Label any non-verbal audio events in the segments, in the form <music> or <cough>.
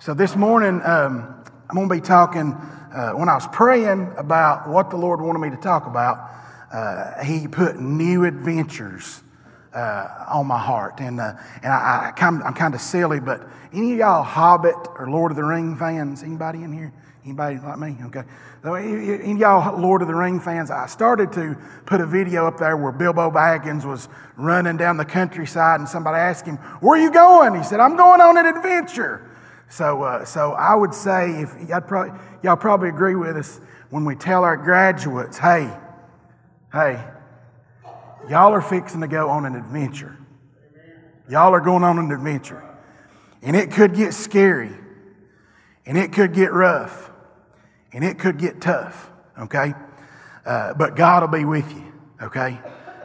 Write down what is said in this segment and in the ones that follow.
So this morning, um, I'm going to be talking, uh, when I was praying about what the Lord wanted me to talk about, uh, He put new adventures uh, on my heart. And, uh, and I, I kind, I'm kind of silly, but any of y'all Hobbit or Lord of the Ring fans? Anybody in here? Anybody like me? Okay. Any of y'all Lord of the Ring fans? I started to put a video up there where Bilbo Baggins was running down the countryside, and somebody asked him, "Where are you going?" He said, "I'm going on an adventure." So, uh, so I would say, if y'all probably, y'all probably agree with us when we tell our graduates, "Hey, hey, y'all are fixing to go on an adventure. Y'all are going on an adventure, and it could get scary, and it could get rough." and it could get tough, okay? Uh, but God will be with you, okay?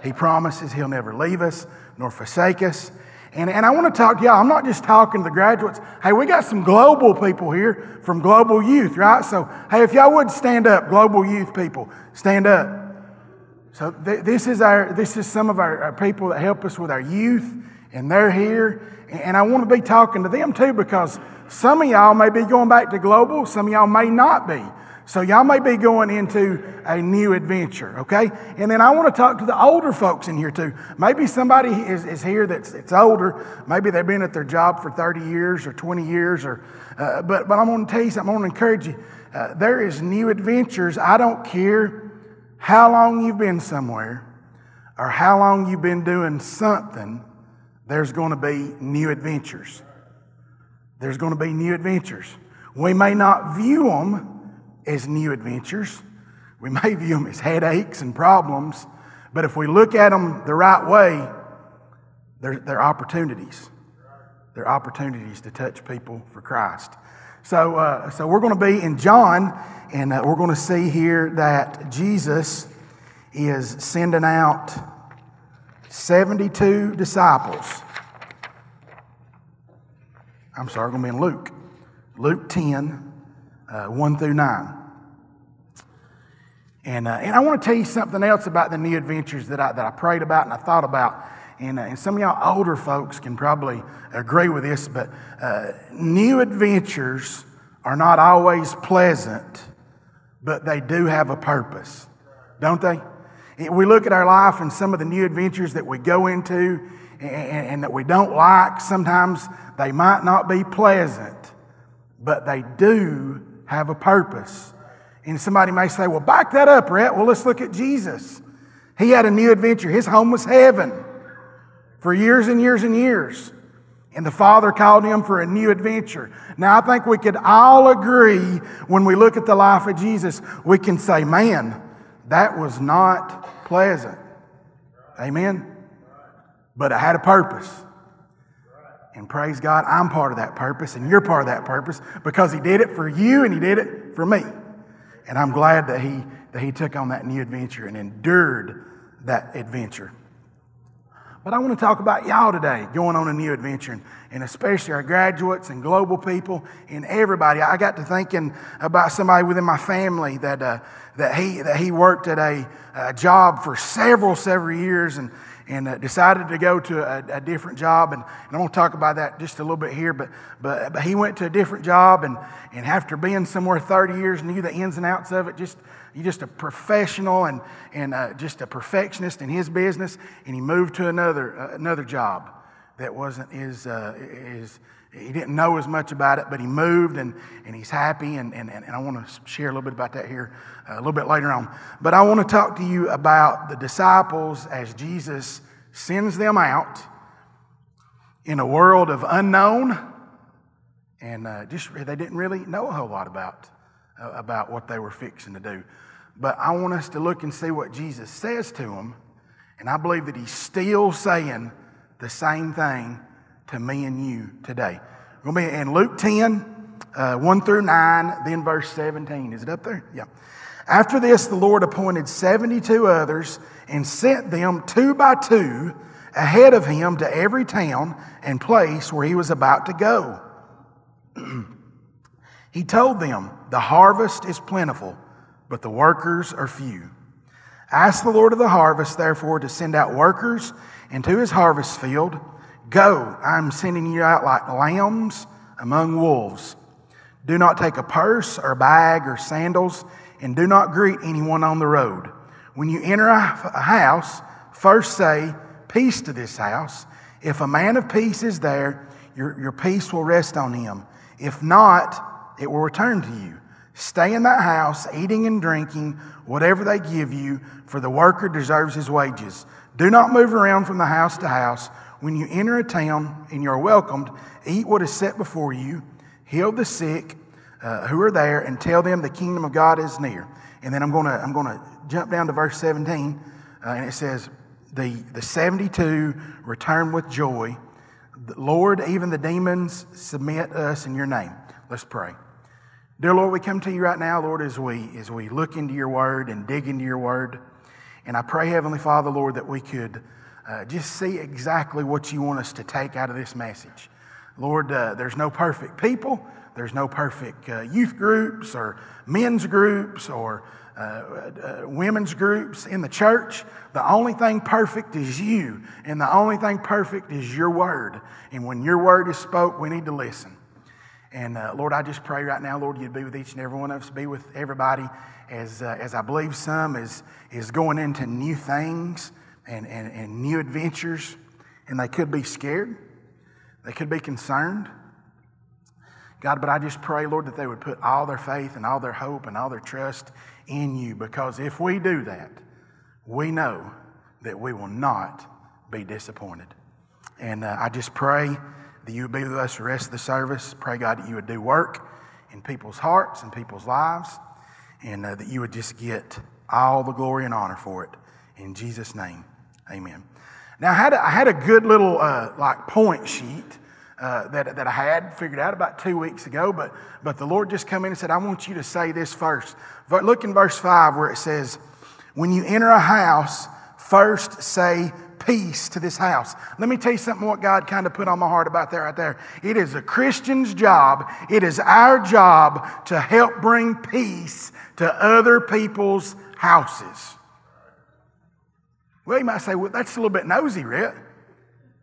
He promises He'll never leave us nor forsake us. And, and I want to talk to y'all. I'm not just talking to the graduates. Hey, we got some global people here from Global Youth, right? So, hey, if y'all would stand up, Global Youth people, stand up. So th- this is our this is some of our, our, people that help us with our youth, and they're here. And, and I want to be talking to them too because some of y'all may be going back to global, some of y'all may not be. So y'all may be going into a new adventure, okay? And then I want to talk to the older folks in here too. Maybe somebody is, is here that's it's older. Maybe they've been at their job for 30 years or 20 years, or uh, but but I'm to tell you something. I'm to encourage you. Uh, there is new adventures. I don't care how long you've been somewhere or how long you've been doing something. There's to be new adventures. There's to be new adventures. We may not view them as new adventures. We may view them as headaches and problems, but if we look at them the right way, they're, they're opportunities. They're opportunities to touch people for Christ. So, uh, so we're going to be in John, and uh, we're going to see here that Jesus is sending out 72 disciples. I'm sorry, we're going to be in Luke. Luke 10, uh, 1 through 9. And, uh, and I want to tell you something else about the new adventures that I, that I prayed about and I thought about. And, uh, and some of y'all older folks can probably agree with this, but uh, new adventures are not always pleasant, but they do have a purpose, don't they? We look at our life and some of the new adventures that we go into and, and that we don't like, sometimes they might not be pleasant, but they do have a purpose. And somebody may say, well, back that up, Rhett. Well, let's look at Jesus. He had a new adventure. His home was heaven for years and years and years. And the Father called him for a new adventure. Now, I think we could all agree when we look at the life of Jesus, we can say, man, that was not pleasant. Amen? But it had a purpose. And praise God, I'm part of that purpose, and you're part of that purpose because He did it for you and He did it for me. And I'm glad that He, that he took on that new adventure and endured that adventure. But I want to talk about y'all today going on a new adventure, and, especially our graduates and global people and everybody. I got to thinking about somebody within my family that, uh, that, he, that he worked at a, a job for several, several years, and, and uh, decided to go to a, a different job. And, and, I'm going to talk about that just a little bit here. But, but, but he went to a different job, and, and after being somewhere 30 years, knew the ins and outs of it. Just he's just a professional and, and uh, just a perfectionist in his business. And he moved to another uh, another job that wasn't his uh, his. He didn't know as much about it, but he moved and, and he's happy. And, and, and I want to share a little bit about that here uh, a little bit later on. But I want to talk to you about the disciples as Jesus sends them out in a world of unknown. And uh, just they didn't really know a whole lot about, uh, about what they were fixing to do. But I want us to look and see what Jesus says to them. And I believe that he's still saying the same thing to me and you today. We're going to be in Luke 10, uh, 1 through 9, then verse 17. Is it up there? Yeah. After this, the Lord appointed 72 others and sent them two by two ahead of him to every town and place where he was about to go. <clears throat> he told them, The harvest is plentiful, but the workers are few. Ask the Lord of the harvest, therefore, to send out workers into his harvest field. Go, I'm sending you out like lambs among wolves. Do not take a purse or bag or sandals, and do not greet anyone on the road. When you enter a house, first say, Peace to this house. If a man of peace is there, your, your peace will rest on him. If not, it will return to you. Stay in that house, eating and drinking whatever they give you, for the worker deserves his wages. Do not move around from the house to house. When you enter a town and you're welcomed, eat what is set before you, heal the sick uh, who are there, and tell them the kingdom of God is near. And then I'm going to I'm to jump down to verse 17, uh, and it says, the, the 72 return with joy. Lord, even the demons submit us in your name. Let's pray. Dear Lord, we come to you right now, Lord, as we, as we look into your word and dig into your word. And I pray, Heavenly Father, Lord, that we could uh, just see exactly what you want us to take out of this message. Lord, uh, there's no perfect people, there's no perfect uh, youth groups or men's groups or uh, uh, women's groups in the church. The only thing perfect is you, and the only thing perfect is your word. And when your word is spoke, we need to listen. And uh, Lord, I just pray right now, Lord, you'd be with each and every one of us, be with everybody as, uh, as I believe some is, is going into new things and, and, and new adventures, and they could be scared, they could be concerned. God, but I just pray, Lord, that they would put all their faith and all their hope and all their trust in you, because if we do that, we know that we will not be disappointed. And uh, I just pray that you would be with us the rest of the service. Pray, God, that you would do work in people's hearts and people's lives, and uh, that you would just get all the glory and honor for it. In Jesus' name, amen. Now, I had a, I had a good little uh, like point sheet uh, that, that I had figured out about two weeks ago, but, but the Lord just come in and said, I want you to say this first. Look in verse 5 where it says, When you enter a house, first say peace to this house. Let me tell you something what God kind of put on my heart about that right there. It is a Christian's job, it is our job to help bring peace to other people's houses. Well, you might say, well, that's a little bit nosy, Rick.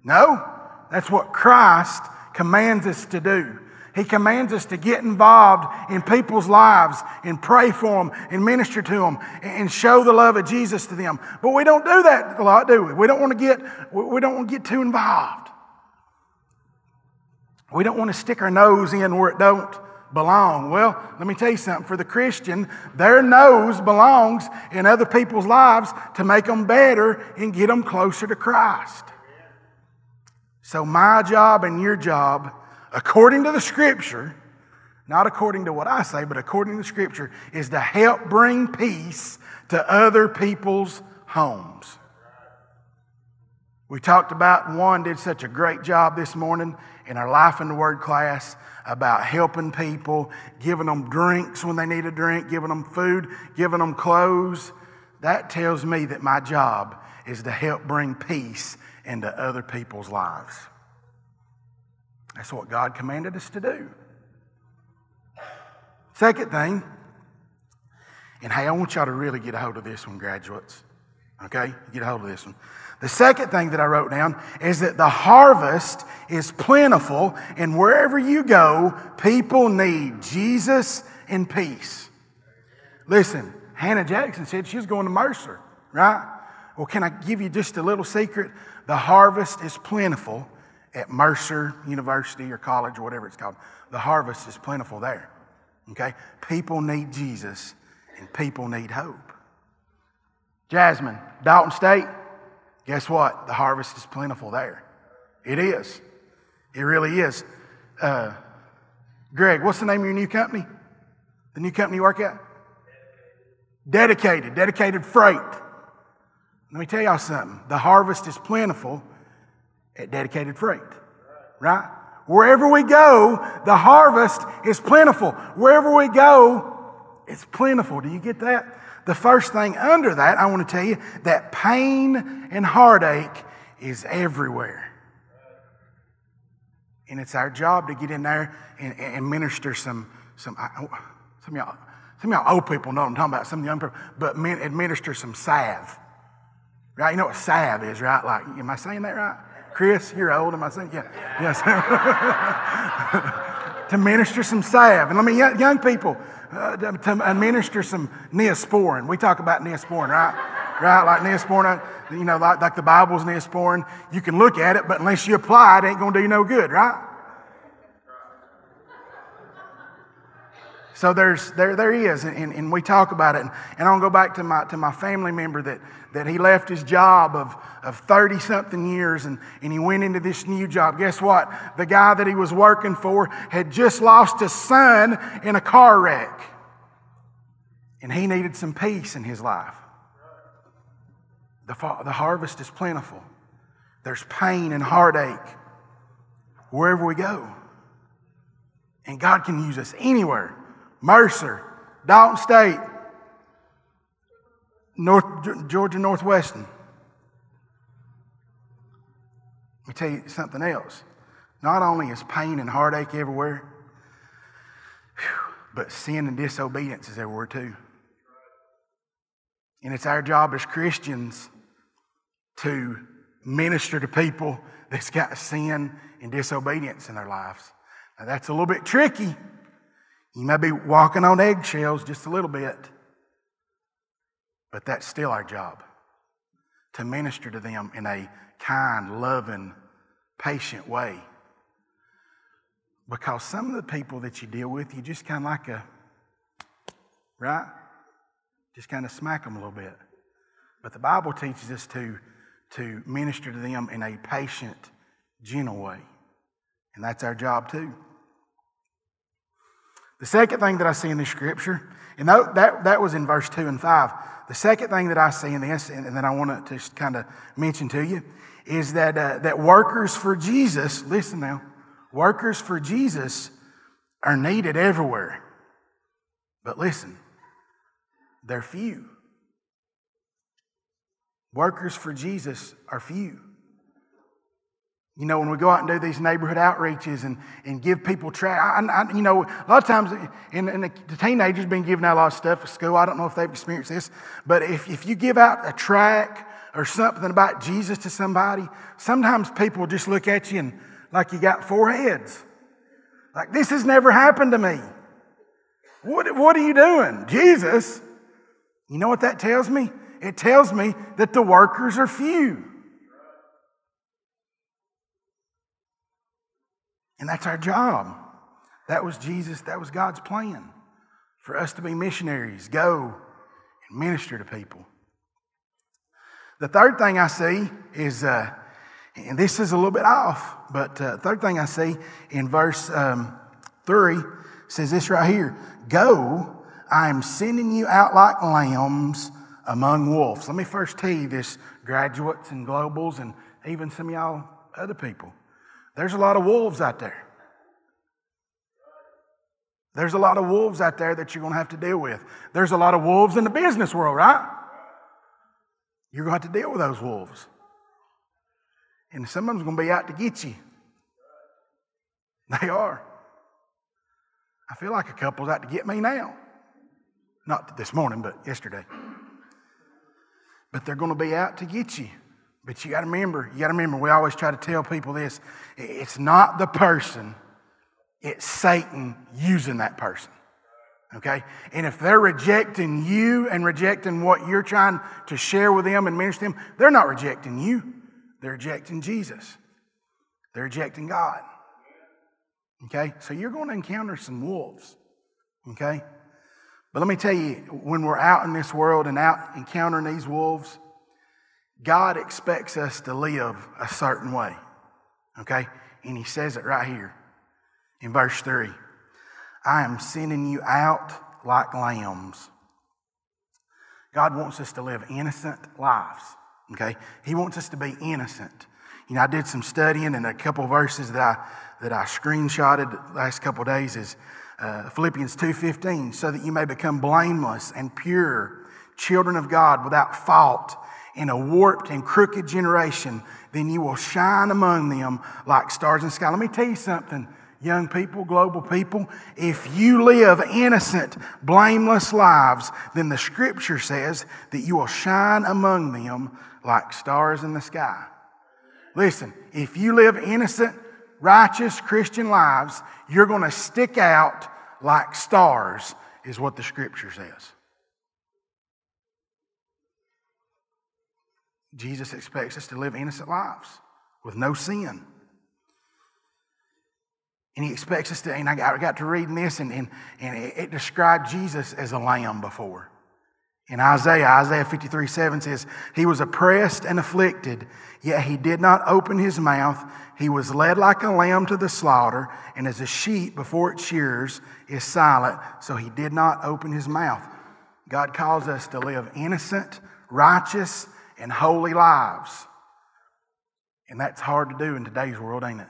No, that's what Christ commands us to do. He commands us to get involved in people's lives and pray for them and minister to them and show the love of Jesus to them. But we don't do that a lot, do we? We don't want to get, we don't want to get too involved. We don't want to stick our nose in where it don't belong. Well, let me tell you something. For the Christian, their nose belongs in other people's lives to make them better and get them closer to Christ. So, my job and your job according to the scripture, not according to what I say, but according to the scripture, is to help bring peace to other people's homes. We talked about, one did such a great job this morning in our Life in the Word class about helping people, giving them drinks when they need a drink, giving them food, giving them clothes. That tells me that my job is to help bring peace into other people's lives. That's what God commanded us to do. Second thing, and hey, I want y'all to really get a hold of this one, graduates. Okay? Get a hold of this one. The second thing that I wrote down is that the harvest is plentiful, and wherever you go, people need Jesus and peace. Listen, Hannah Jackson said she was going to Mercer, right? Well, can I give you just a little secret? The harvest is plentiful, at Mercer University or college or whatever it's called. The harvest is plentiful there. Okay? People need Jesus and people need hope. Jasmine, Dalton State, guess what? The harvest is plentiful there. It is. It really is. Uh, Greg, what's the name of your new company? The new company you work at? Dedicated, dedicated freight. Let me tell y'all something. The harvest is plentiful at dedicated freight. Right? Wherever we go, the harvest is plentiful. Wherever we go, it's plentiful. Do you get that? The first thing under that, I want to tell you that pain and heartache is everywhere. And it's our job to get in there and, and minister some, some, oh, some of y'all, some y'all old people know what I'm talking about, some young people, but administer some salve. Right? You know what salve is, right? Like, am I saying that right? Chris, you're old. Am I saying? Yeah. Yes. <laughs> to minister some salve. And let me, young people, uh, to administer some neosporin. We talk about neosporin, right? right? Like neosporin, uh, you know, like, like the Bible's neosporin. You can look at it, but unless you apply it, it ain't going to do you no good, right? So there's, there, there he is, and, and we talk about it. And, and I'll go back to my, to my family member that, that he left his job of, of 30 something years and, and he went into this new job. Guess what? The guy that he was working for had just lost his son in a car wreck. And he needed some peace in his life. The, the harvest is plentiful, there's pain and heartache wherever we go. And God can use us anywhere. Mercer, Dalton State, North, Georgia Northwestern. Let me tell you something else. Not only is pain and heartache everywhere, but sin and disobedience is everywhere too. And it's our job as Christians to minister to people that's got sin and disobedience in their lives. Now, that's a little bit tricky you may be walking on eggshells just a little bit, but that's still our job to minister to them in a kind, loving, patient way. Because some of the people that you deal with, you just kind of like a, right? Just kind of smack them a little bit. But the Bible teaches us to, to minister to them in a patient, gentle way. And that's our job too. The second thing that I see in this scripture, and that, that, that was in verse 2 and 5. The second thing that I see in this, and, and that I want to just kind of mention to you, is that, uh, that workers for Jesus, listen now, workers for Jesus are needed everywhere. But listen, they're few. Workers for Jesus are few. You know, when we go out and do these neighborhood outreaches and, and give people track, you know, a lot of times, and, and the teenagers been giving out a lot of stuff at school. I don't know if they've experienced this, but if, if you give out a track or something about Jesus to somebody, sometimes people just look at you and like you got four heads. Like, this has never happened to me. What, what are you doing? Jesus. You know what that tells me? It tells me that the workers are few. And that's our job. That was Jesus, that was God's plan for us to be missionaries, go and minister to people. The third thing I see is, uh, and this is a little bit off, but uh, third thing I see in verse um, 3 says this right here Go, I am sending you out like lambs among wolves. Let me first tell you this, graduates and globals, and even some of y'all other people. There's a lot of wolves out there. There's a lot of wolves out there that you're going to have to deal with. There's a lot of wolves in the business world, right? You're going to have to deal with those wolves. And some of them's going to be out to get you. <laughs> They are. I feel like a couple's out to get me now. Not this morning, but yesterday. But they're going to be out to get you. But you got to remember, you got to remember, we always try to tell people this it's not the person, it's Satan using that person. Okay? And if they're rejecting you and rejecting what you're trying to share with them and minister to them, they're not rejecting you, they're rejecting Jesus, they're rejecting God. Okay? So you're going to encounter some wolves. Okay? But let me tell you, when we're out in this world and out encountering these wolves, God expects us to live a certain way. Okay? And He says it right here in verse 3 I am sending you out like lambs. God wants us to live innocent lives. Okay? He wants us to be innocent. You know, I did some studying, and a couple verses that I that I screenshotted last couple days is uh, Philippians 2:15, so that you may become blameless and pure, children of God without fault in a warped and crooked generation, then you will shine among them like stars in the sky. Let me tell you something, young people, global people. If you live innocent, blameless lives, then the scripture says that you will shine among them like stars in the sky. Listen, if you live innocent, righteous Christian lives, you're going to stick out like stars, is what the scripture says. Jesus expects us to live innocent lives with no sin. And he expects us to, and I got, I got to reading this, and, and, and it, it described Jesus as a lamb before. In Isaiah, Isaiah 53 7 says, He was oppressed and afflicted, yet he did not open his mouth. He was led like a lamb to the slaughter, and as a sheep before its shears is silent, so he did not open his mouth. God calls us to live innocent, righteous, and holy lives. And that's hard to do in today's world, ain't it?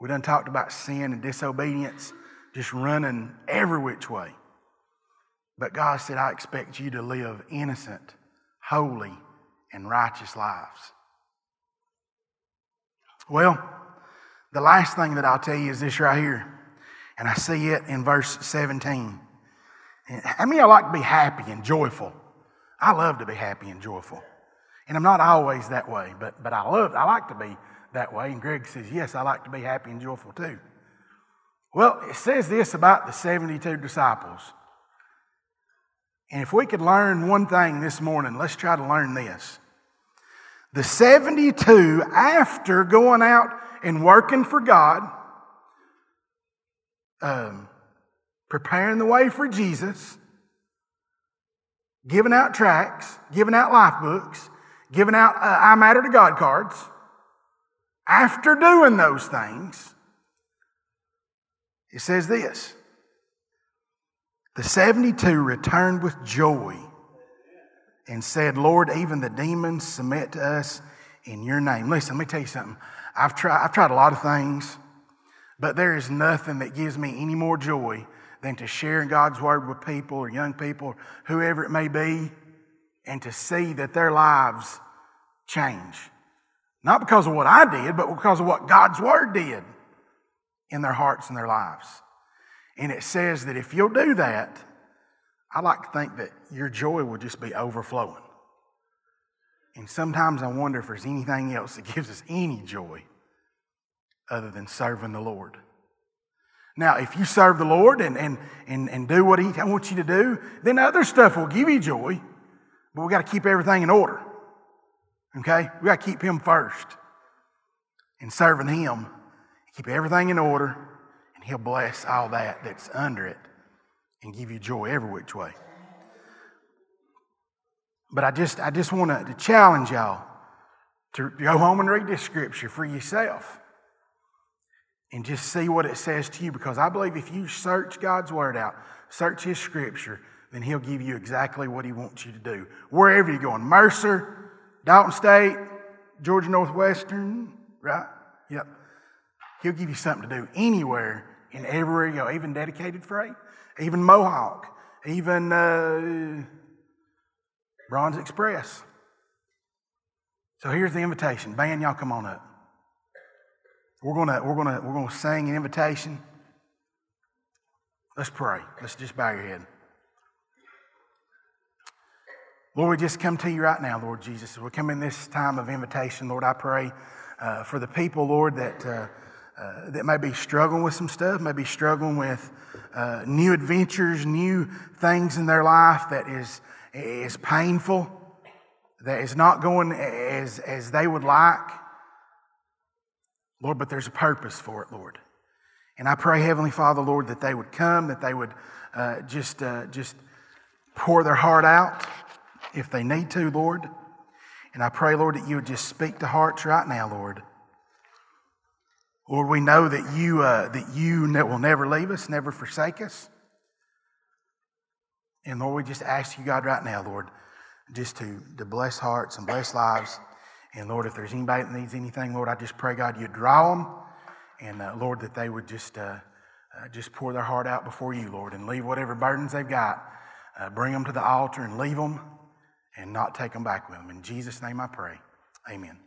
We done talked about sin and disobedience just running every which way. But God said, I expect you to live innocent, holy, and righteous lives. Well, the last thing that I'll tell you is this right here. And I see it in verse 17. How many of you like to be happy and joyful? I love to be happy and joyful. And I'm not always that way, but, but I love, I like to be that way. And Greg says, Yes, I like to be happy and joyful too. Well, it says this about the 72 disciples. And if we could learn one thing this morning, let's try to learn this. The 72, after going out and working for God, um, preparing the way for Jesus, giving out tracts, giving out life books, giving out uh, I Matter to God cards, after doing those things, it says this The 72 returned with joy and said, Lord, even the demons submit to us in your name. Listen, let me tell you something. I've tried, I've tried a lot of things, but there is nothing that gives me any more joy than to share God's word with people or young people, or whoever it may be, and to see that their lives change. Not because of what I did, but because of what God's Word did in their hearts and their lives. And it says that if you'll do that, I like to think that your joy will just be overflowing. And sometimes I wonder if there's anything else that gives us any joy other than serving the Lord. Now, if you serve the Lord and, and, and, and do what He wants you to do, then other stuff will give you joy, but we got to keep everything in order. Okay? We got to keep Him first. And serving Him, keep everything in order, and He'll bless all that that's under it and give you joy every which way. But I just, I just want to challenge y'all to go home and read this scripture for yourself and just see what it says to you because I believe if you search God's word out, search His scripture, then He'll give you exactly what He wants you to do. Wherever you're going, Mercer, Dalton State, Georgia Northwestern, right? Yep. He'll give you something to do anywhere and everywhere you go, even dedicated freight, even Mohawk, even uh, Bronze Express. So here's the invitation. Band, y'all come on up. We're gonna, we're gonna, we're gonna sing an invitation. Let's pray. Let's just bow your head. Lord, we just come to you right now, Lord Jesus. We come in this time of invitation, Lord. I pray uh, for the people, Lord, that, uh, uh, that may be struggling with some stuff, may be struggling with uh, new adventures, new things in their life that is, is painful, that is not going as, as they would like. Lord, but there's a purpose for it, Lord. And I pray, Heavenly Father, Lord, that they would come, that they would uh, just, uh, just pour their heart out if they need to, Lord. And I pray, Lord, that you would just speak to hearts right now, Lord. Lord, we know that you, uh, that you will never leave us, never forsake us. And Lord, we just ask you, God, right now, Lord, just to, to bless hearts and bless lives. And Lord, if there's anybody that needs anything, Lord, I just pray, God, you draw them. And uh, Lord, that they would just, uh, uh, just pour their heart out before you, Lord, and leave whatever burdens they've got. Uh, bring them to the altar and leave them and not take them back with them. In Jesus' name I pray. Amen.